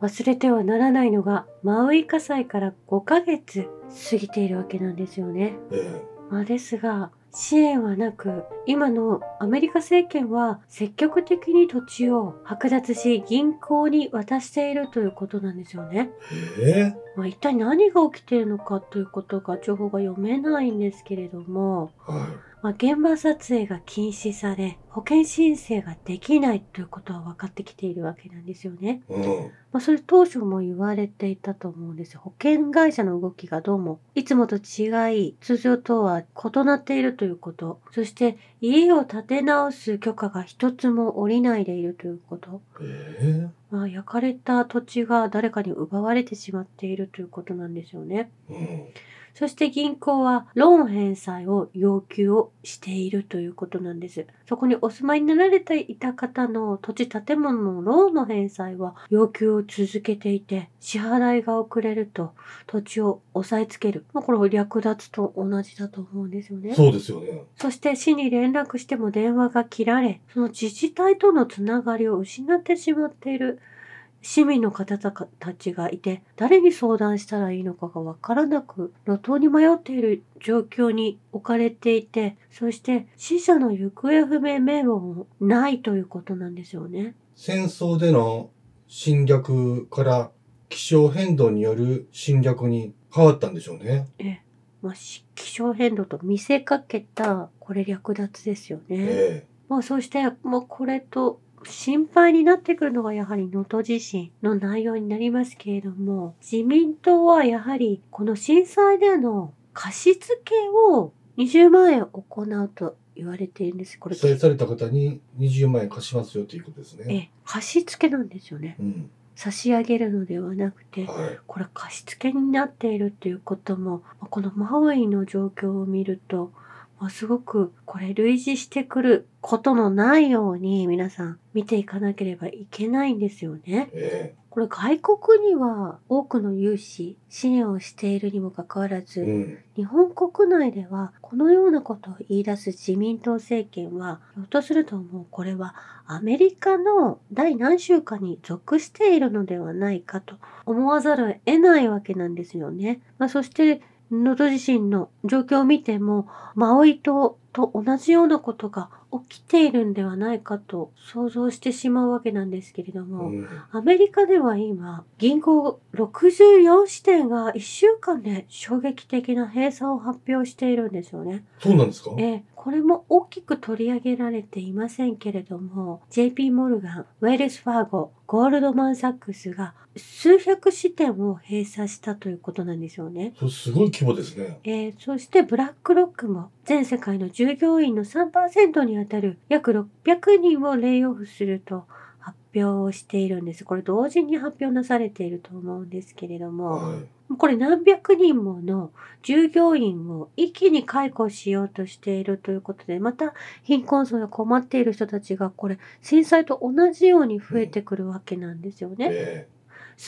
忘れてはならないのがマウイ火災から5ヶ月過ぎているわけなんですよね。えまあ、ですが支援はなく今のアメリカ政権は積極的に土地を剥奪し銀行に渡しているということなんですよね。ええまあ、一体何が起きているのかということが情報が読めないんですけれども、はまあ、現場撮影が禁止され保険申請ができないということは分かってきているわけなんですよね。い。うん。まあ、それ当初も言われていたと思うんですよ。保険会社の動きがどうもいつもと違い通常とは異なっているということそして家を建て直す許可が一つも下りないでいるということえまあ、焼かれた土地が誰かに奪われてしまっているということなんですよね。うん。そして銀行はローン返済を要求をしているということなんです。そこにお住まいになられていた方の土地建物のローンの返済は要求を続けていて、支払いが遅れると土地を押さえつける。まあ、これは略奪と同じだと思うんですよね。そうですよね。そして市に連絡しても電話が切られ、その自治体とのつながりを失ってしまっている市民の方たちがいて、誰に相談したらいいのかがわからなく、路頭に迷っている状況に置かれていて、そして死者の行方不明名簿もないということなんですよね。戦争での侵略から気象変動による侵略に変わったんでしょうね。ええ。まあ、し気象変動と見せかけた、これ略奪ですよね。えまあそして、まあこれと心配になってくるのがやはり能登地震の内容になりますけれども、自民党はやはりこの震災での貸付を20万円行うと言われているんです。こえ。れ、被災された方に20万円貸しますよということですね。ええ、貸付なんですよね。うん。差し上げるのではなくて、はい。これ貸付になっているということも、まあこのマウイの状況を見ると、まあすごくこれ類似してくることのないように皆さん見ていかなければいけないんですよね。えこれ外国には多くの融資、支援をしているにもかかわらえ。ず、うん。日本国内ではこのようなことを言い出す自民党政権は、ひょっとするともうこれはアメリカの第何週かに属しているのではないかと思わざるを得ないわけなんですよね。まあ、そして、能登地震の状況を見ても、マウイ島と同じようなことが起きているんではないかと想像してしまうわけなんですけれども、うん。アメリカでは今、銀行64支店が1週間で衝撃的な閉鎖を発表しているんですよね。そうなんですか？ええ、これも大きく取り上げられていませんけれども、JP モルガン、ウェルスファーゴ、ゴールドマン・サックスが数百支店を閉鎖したということなんですよね。すごい規模ですね。えーそしてブラックロックも全世界の従業員の3%にあたる約600人をレイオフすると発表をしているんです。これ同時に発表なされていると思うんですけれども、はい。これ何百人もの従業員を一気に解雇しようとしているということで、また貧困層や困っている人たちがこれ震災と同じように増えてくるわけなんですよね。えす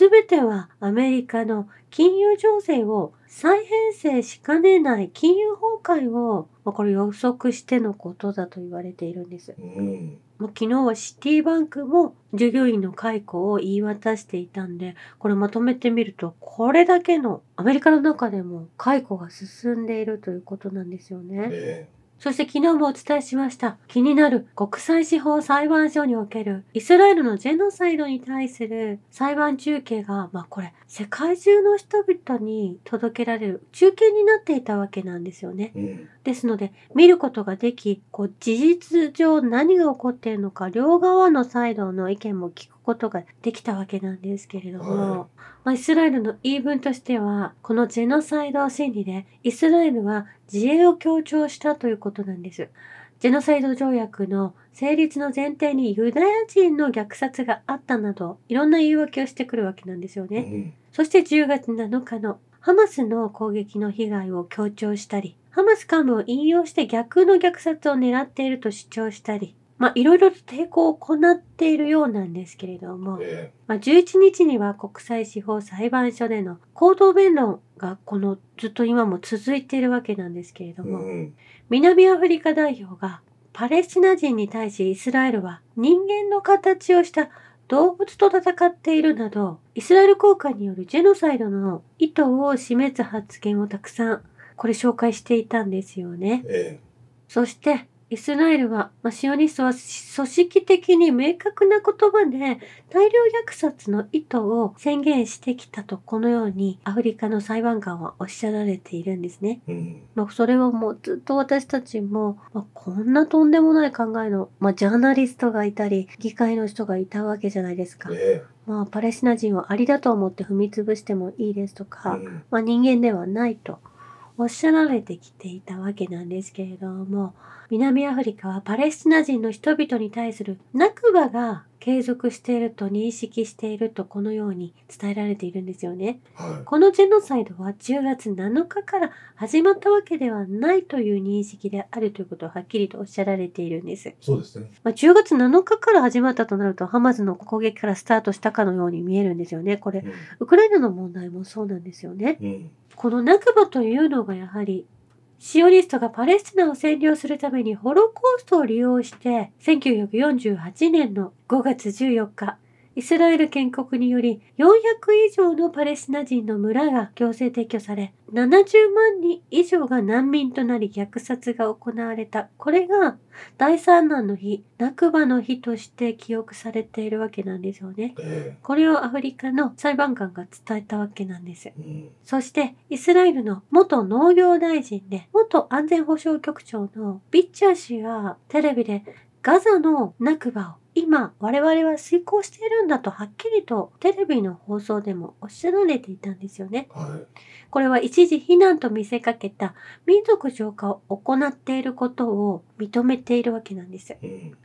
べてはアメリカの金融情勢を再編成しかねない金融崩壊を、まあこれ予測してのことだと言われているんですえ。。うん。もう昨日はシティバンクも従業員の解雇を言い渡していたんで、これまとめてみると、これだけのアメリカの中でも解雇が進んでいるということなんですよね。えそして昨日もお伝えしました。気になる国際司法裁判所におけるイスラエルのジェノサイドに対する裁判中継が、まあこれ、世界中の人々に届けられる中継になっていたわけなんですよね。うん。ですので、見ることができ、こう事実上何が起こっているのか、両側のサイドの意見も聞くことができたわけなんですけれども、はいまあ、イスラエルの言い分としては、このジェノサイド心理で、イスラエルは自衛を強調したということなんです。ジェノサイド条約の成立の前提にユダヤ人の虐殺があったなど、いろんな言い訳をしてくるわけなんですよね。うん。そして10月7日のハマスの攻撃の被害を強調したり、ハマス幹部を引用して逆の虐殺を狙っていると主張したり、まあいろいろと抵抗を行っているようなんですけれども、えまあ、11日には国際司法裁判所での口頭弁論がこのずっと今も続いているわけなんですけれえ。ども、うん。南アフリカ代表がパレスチナ人に対しイスラエルは人間の形をした動物と戦っているなど、イスラエル公家によるジェノサイドの意図を示す発言をたくさん、これ紹介していたんですよね。えそして、イスラエルは、まあ、シオニストは組織的に明確な言葉で大量虐殺の意図を宣言してきたとこのようにアフリカの裁判官はおっしゃられているんですね。えうん。まあ、それはもうずっと私たちも、まあ、こんなとんでもない考えの、まあ、ジャーナリストがいたり、議会の人がいたわけじゃないですか。えまあ、パレスチナ人はありだと思って踏み潰してもいいですとえか、うんまあ、人間ではないとおっしゃられてきていたわけなんですけれども、南アフリカはパレスチナ人の人々に対するナクバが継続していると認識しているとこのように伝えられているんですよね。はこのジェノサイドは10月7日から始まったわけではないという認識であるということをはっきりとおっしゃられているんです。い。そうですね。まあ、10月7日から始まったとなるとハマスの攻撃からスタートしたかのように見えるんですよね。これ、ウクライナの問題もそうなんですよね。うん。うん。このナクバというのがやはり、シオリストがパレスチナを占領するためにホロコーストを利用して、1948年の5月14日、イスラエル建国により400以上のパレスチナ人の村が強制撤去され、70万人以上が難民となり虐殺が行われた。これが大産難の日、ナクバの日として記憶されているわけなんですよね。えこれをアフリカの裁判官が伝えたわけなんです。そして、イスラエルの元農業大臣で、元安全保障局長のビッチャー氏がテレビでガザのナクバを今我々は遂行しているんだとはっきりとテレビの放送でもおっしゃられていたんですよね。はこれは一時非難と見せかけた民族浄化を行っていることを認めているわけなんです。い。うん。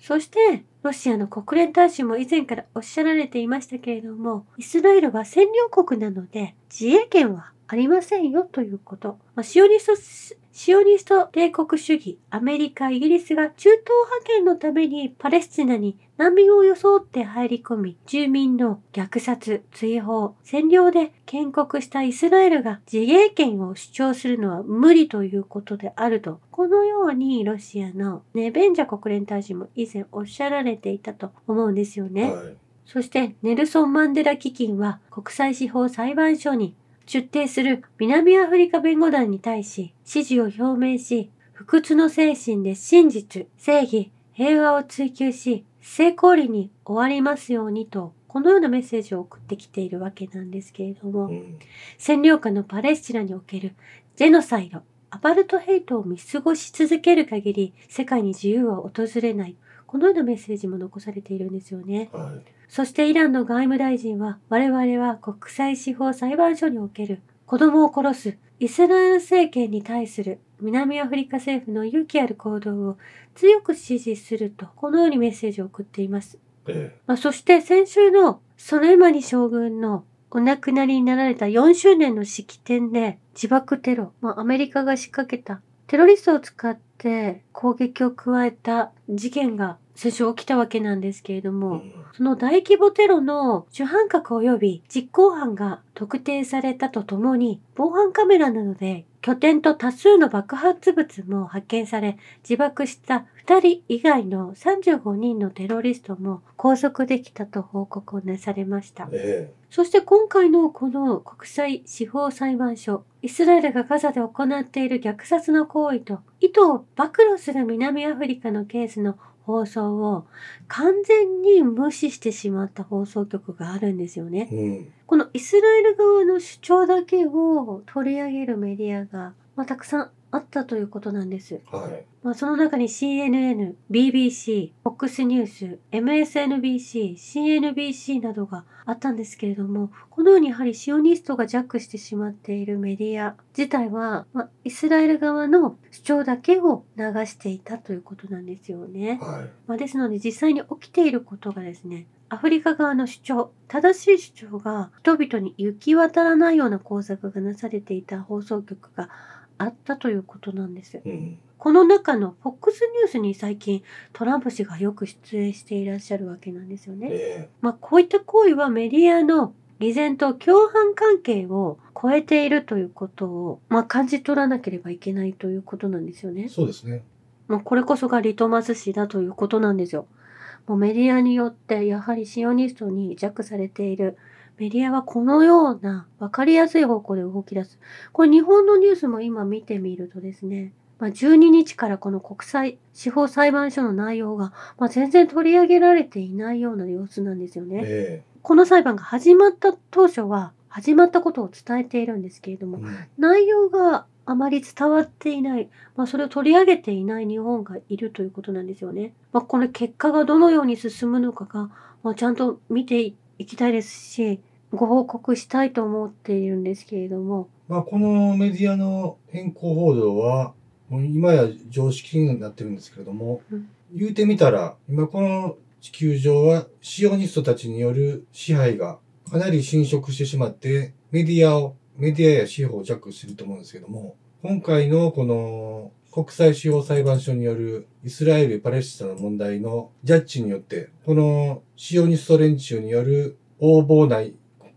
そして、ロシアの国連大使も以前からおっしゃられていましたけれども、イスラエルは占領国なので自衛権はありませんよということ。まあ、シオニスト、シオニスト帝国主義、アメリカ、イギリスが中東派遣のためにパレスチナに難民を装って入り込み、住民の虐殺、追放、占領で建国したイスラエルが自衛権を主張するのは無理ということであると、このようにロシアのネベンジャ国連大使も以前おっしゃられていたと思うんですよね。はい。そしてネルソン・マンデラ基金は国際司法裁判所に出廷する南アフリカ弁護団に対し支持を表明し、不屈の精神で真実、正義、平和を追求し、成功裏に終わりますようにと、このようなメッセージを送ってきているわけなんですけれども、うん。占領下のパレスチナにおけるジェノサイド、アパルトヘイトを見過ごし続ける限り、世界に自由は訪れない。このようなメッセージも残されているんですよね。はい。そしてイランの外務大臣は、我々は国際司法裁判所における子供を殺すイスラエル政権に対する南アフリカ政府の勇気ある行動を強く支持すると、このようにメッセージを送っています。えまあ、そして先週のソレイマニ将軍のお亡くなりになられた4周年の式典で自爆テロ、まあ、アメリカが仕掛けたテロリストを使って攻撃を加えた事件が先週起きたわけなんですけれどえ。も、うん。その大規模テロの主犯格及び実行犯が特定されたとともに、防犯カメラなどで拠点と多数の爆発物も発見され、自爆した2人以外の35人のテロリストも拘束できたと報告をなされました。えそして今回のこの国際司法裁判所、イスラエルがガザで行っている虐殺の行為と意図を暴露する南アフリカのケースの放送を完全に無視してしまった放送局があるんですよね。え。うん。このイスラエル側の主張だけを取り上げるメディアが、まあ、たくさんあったということなんです。はい。まあ、その中に CNN、BBC、FOX ニュース、MSNBC、CNBC などがあったんですけれども、このようにやはりシオニストが弱してしまっているメディア自体は、まあ、イスラエル側の主張だけを流していたということなんですよね。はい。まあ、ですので実際に起きていることがですね、アフリカ側の主張、正しい主張が人々に行き渡らないような工作がなされていた放送局があったということなんです。うん。この中の FOX ニュースに最近トランプ氏がよく出演していらっしゃるわけなんですよね。えまあこういった行為はメディアの偽善と共犯関係を超えているということを、まあ、感じ取らなければいけないということなんですよえ。ね。そうですね。まあ、これこそがリトマス紙だということなんですよ。もうメディアによってやはりシオニストに弱されているメディアはこのような分かりやすい方向で動き出す。これ日本のニュースも今見てみるとですね、まあ、12日からこの国際司法裁判所の内容が、まあ、全然取り上げられていないような様子なんですよね。えこの裁判が始まった当初は始まったことを伝えているんですけれども、うん内容があまり伝わっていない、まあ、それを取り上げていない日本がいるということなんですよね。まあ、これ結果がどのように進むのかが、まあ、ちゃんと見ていきたいですし、ご報告したいと思っているんですけれども、まあ、このメディアの変更報道は、もう今や常識になってるんですけれども、うん。言うてみたら、今この地球上はシオニストたちによる支配がかなり侵食してしまって、メディアを、メディアや司法を弱視してると思うんですけども、今回のこの国際司法裁判所によるイスラエル・パレスチナの問題のジャッジによって、このシオニスト連中による横暴な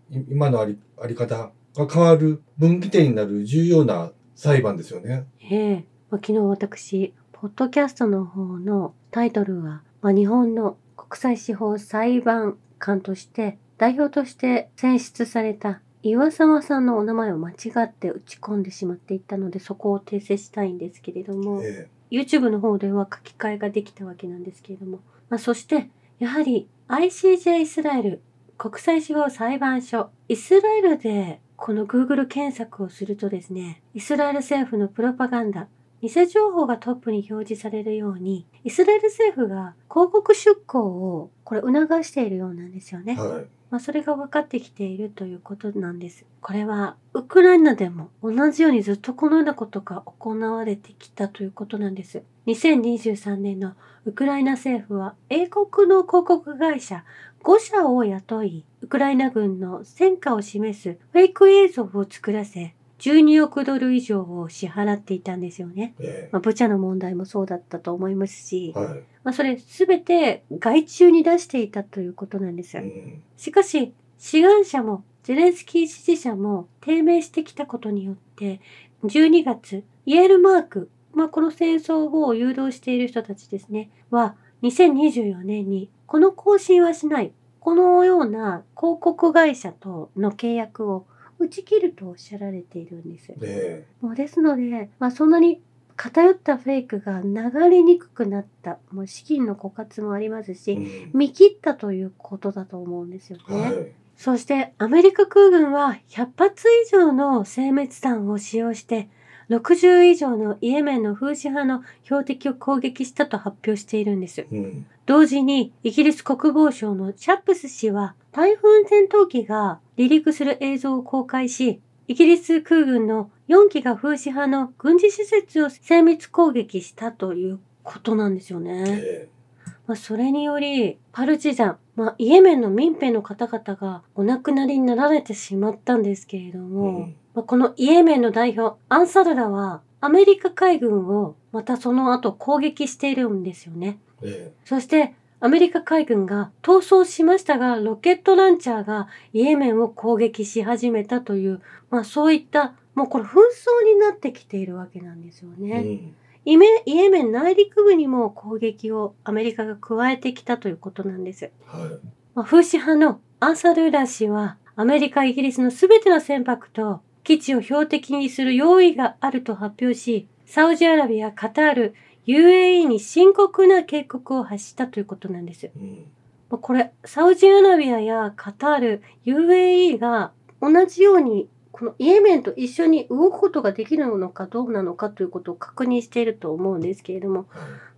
今のありあり方が変わる分岐点になる重要な裁判ですよね。ええまあ、昨日私、ポッドキャストの方のタイトルは、まあ、日本の国際司法裁判官として代表として選出された岩沢さんのお名前を間違って打ち込んでしまっていたのでそこを訂正したいんですけれども、え YouTube の方では書き換えができたわけなんですけれども、まあ、そしてやはり ICJ イスラエル国際司法裁判所イスラエルでこの Google 検索をするとですねイスラエル政府のプロパガンダ偽情報がトップに表示されるようにイスラエル政府が広告出稿をこれ促しているようなんですよね。えはい。まあ、それが分かってきているということなんです。これはウクライナでも同じようにずっとこのようなことが行われてきたということなんです。2023年のウクライナ政府は英国の広告会社5社を雇い、ウクライナ軍の戦果を示すフェイク映像を作らせ、12億ドル以上を支払っていたんですよね。えまあ、ブチャの問題もそうだったと思いますしえ、はい。まあ、それ全て外注に出していたということなんです。うんしかし、志願者もゼレンスキー支持者も低迷してきたことによって、12月、イエールマーク、まあ、この戦争を誘導している人たちですね、は、2024年に、この更新はしない、このような広告会社との契約を打ち切るとおっしゃられているんです。えもうですので、まあ、そんなに偏ったフェイクが流れにくくなった、もう資金の枯渇もありますえし、うん見切ったということだと思うんですよね。はい。そしてアメリカ空軍は100発以上の精密弾を使用して60以上のイエメンのフーシ派の標的を攻撃したと発表しているんです。うん。同時にイギリス国防省のチャップス氏は台風戦闘機が離陸する映像を公開し、イギリス空軍の4機がフーシ派の軍事施設を精密攻撃したということなんですよね。えまあ、それにより、パルチザン、まあ、イエメンの民兵の方々がお亡くなりになられてしまったんですけれどえも、うんまあ、このイエメンの代表、アンサルラは、アメリカ海軍をまたその後攻撃しているんですよね。えそして、アメリカ海軍が逃走しましたが、ロケットランチャーがイエメンを攻撃し始めたという、まあそういった、もうこれ紛争になってきているわけなんですよえね。うんイエメン内陸部にも攻撃をアメリカが加えてきたということなんです。はい。まあ、フーシ派のアンサルーラ氏はアメリカ、イギリスのすべての船舶と基地を標的にする用意があると発表し、サウジアラビア、カタール、UAE に深刻な警告を発したということなんです。うん。まあこれ、サウジアラビアやカタール、UAE が同じように、このイエメンと一緒に動くことができるのかどうなのかということを確認していると思うんですけれども、はい。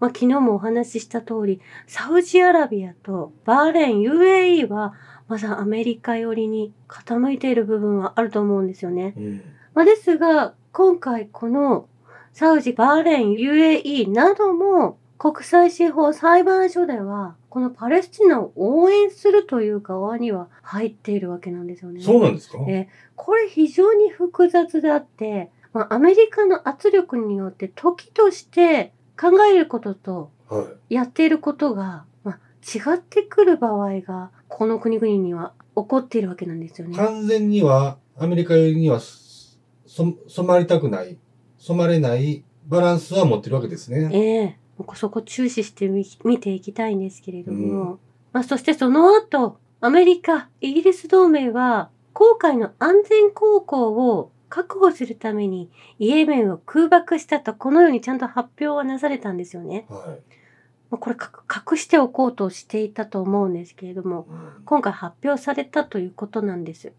まあ、昨日もお話しした通り、サウジアラビアとバーレーン、UAE はまだアメリカ寄りに傾いている部分はあると思うんですよね。うん。まあ、ですが、今回このサウジ、バーレーン、UAE なども国際司法裁判所では、このパレスチナを応援するという側には入っているわけなんですよね。そうなんですか？えこれ非常に複雑であって、まあ、アメリカの圧力によって時として考えることとはい。やっていることが、まあ、違ってくる場合がこの国々には起こっているわけなんですよね。完全にはアメリカにはそ染まりたくない、染まれないバランスは持ってるわけですね。ええそこ注視してみ見ていきたいんですけれども、まあ、そしてその後、アメリカ、イギリス同盟は、航海の安全航行を確保するためにイエメンを空爆したと、このようにちゃんと発表はなされたんですよね。はい。まあこれか隠しておこうとしていたと思うんですけれども、うん今回発表されたということなんです。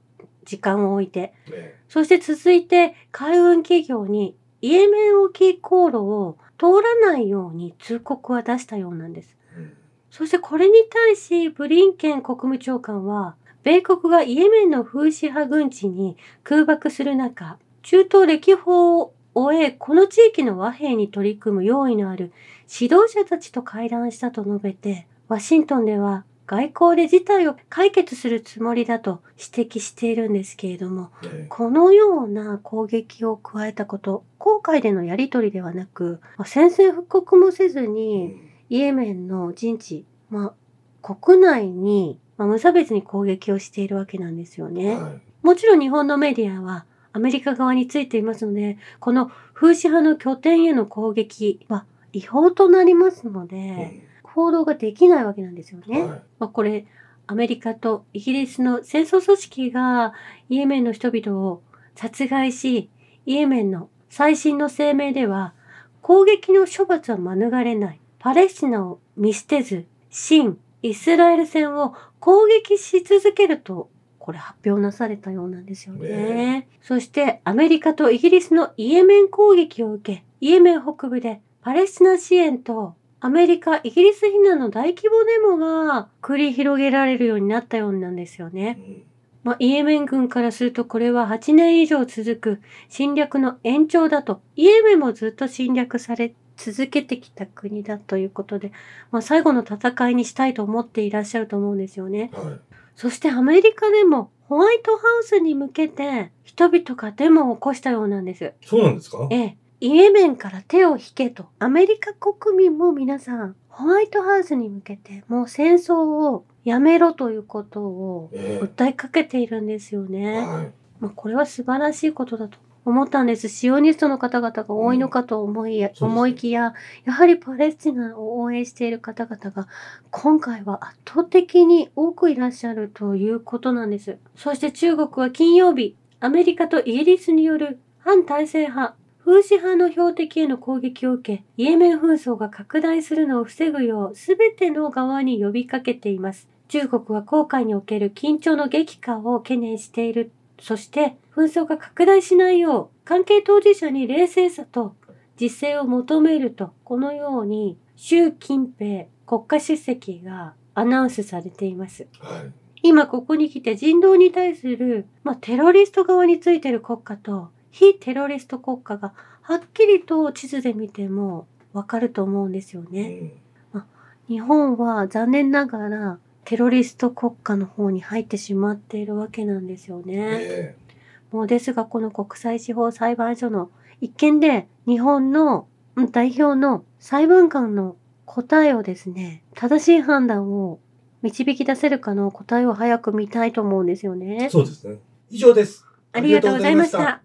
時間を置いて。えそして続いて海運企業にイエメン沖航路を通らないように通告は出したようなんです。えうんそしてこれに対しブリンケン国務長官は米国がイエメンの風刺派軍地に空爆する中、中東歴訪を終え、この地域の和平に取り組む用意のある指導者たちと会談したと述べて、ワシントンでは外交で事態を解決するつもりだと指摘しているんですけれども、ええ。このような攻撃を加えたこと、航海でのやり取りではなく、まあ宣戦布告もせずうに、ん。イエメンの陣地、まあ、国内に、まあ、無差別に攻撃をしているわけなんですよね。はい。もちろん日本のメディアはアメリカ側についていますので、この風刺派の拠点への攻撃は違法となりますので、報道ができないわけなんですよね。はいまあ、これ、アメリカとイギリスの戦争組織がイエメンの人々を殺害し、イエメンの最新の声明では、攻撃の処罰は免れない。パレスチナを見捨てず、新イスラエル戦を攻撃し続けると、これ発表なされたようなんですよね。ねそしてアメリカとイギリスのイエメン攻撃を受け、イエメン北部でパレスチナ支援とアメリカ、イギリス非難の大規模デモが繰り広げられるようになったようなんですよね。うんまあ、イエメン軍からするとこれは8年以上続く侵略の延長だと、イエメンもずっと侵略され続けてきた国だということで、まあ、最後の戦いにしたいと思っていらっしゃると思うんですよね。はいそしてアメリカでもホワイトハウスに向けて人々がデモを起こしたようなんです。そうなんですか？ええ、イエメンから手を引けと、アメリカ国民も皆さん、ホワイトハウスに向けて、もう戦争をやめろということをええ訴えかけているんですよね。はいまあ、これは素晴らしいことだと思ったんです。シオニストの方々が多いのかと思いうですね思いきや、やはりパレスチナを応援している方々が、今回は圧倒的に多くいらっしゃるということなんです。そして中国は金曜日、アメリカとイギリスによる反体制派、風刺派の標的への攻撃を受け、イエメン紛争が拡大するのを防ぐよう、すべての側に呼びかけています。中国は航海における緊張の激化を懸念している。そして、紛争が拡大しないよう、関係当事者に冷静さと実践を求めると、このように、習近平国家主席がアナウンスされています。はい今ここに来て人道に対する、まあ、テロリスト側についてる国家と非テロリスト国家がはっきりと地図で見てもわかると思うんですようね。ん日本は残念ながらテロリスト国家の方に入ってしまっているわけなんですよね。えもうですがこの国際司法裁判所の一件で日本のうん代表の裁判官の答えをですね、正しい判断を導き出せるかの答えを早く見たいと思うんですよね。えそうですね以上ですありがとうございました。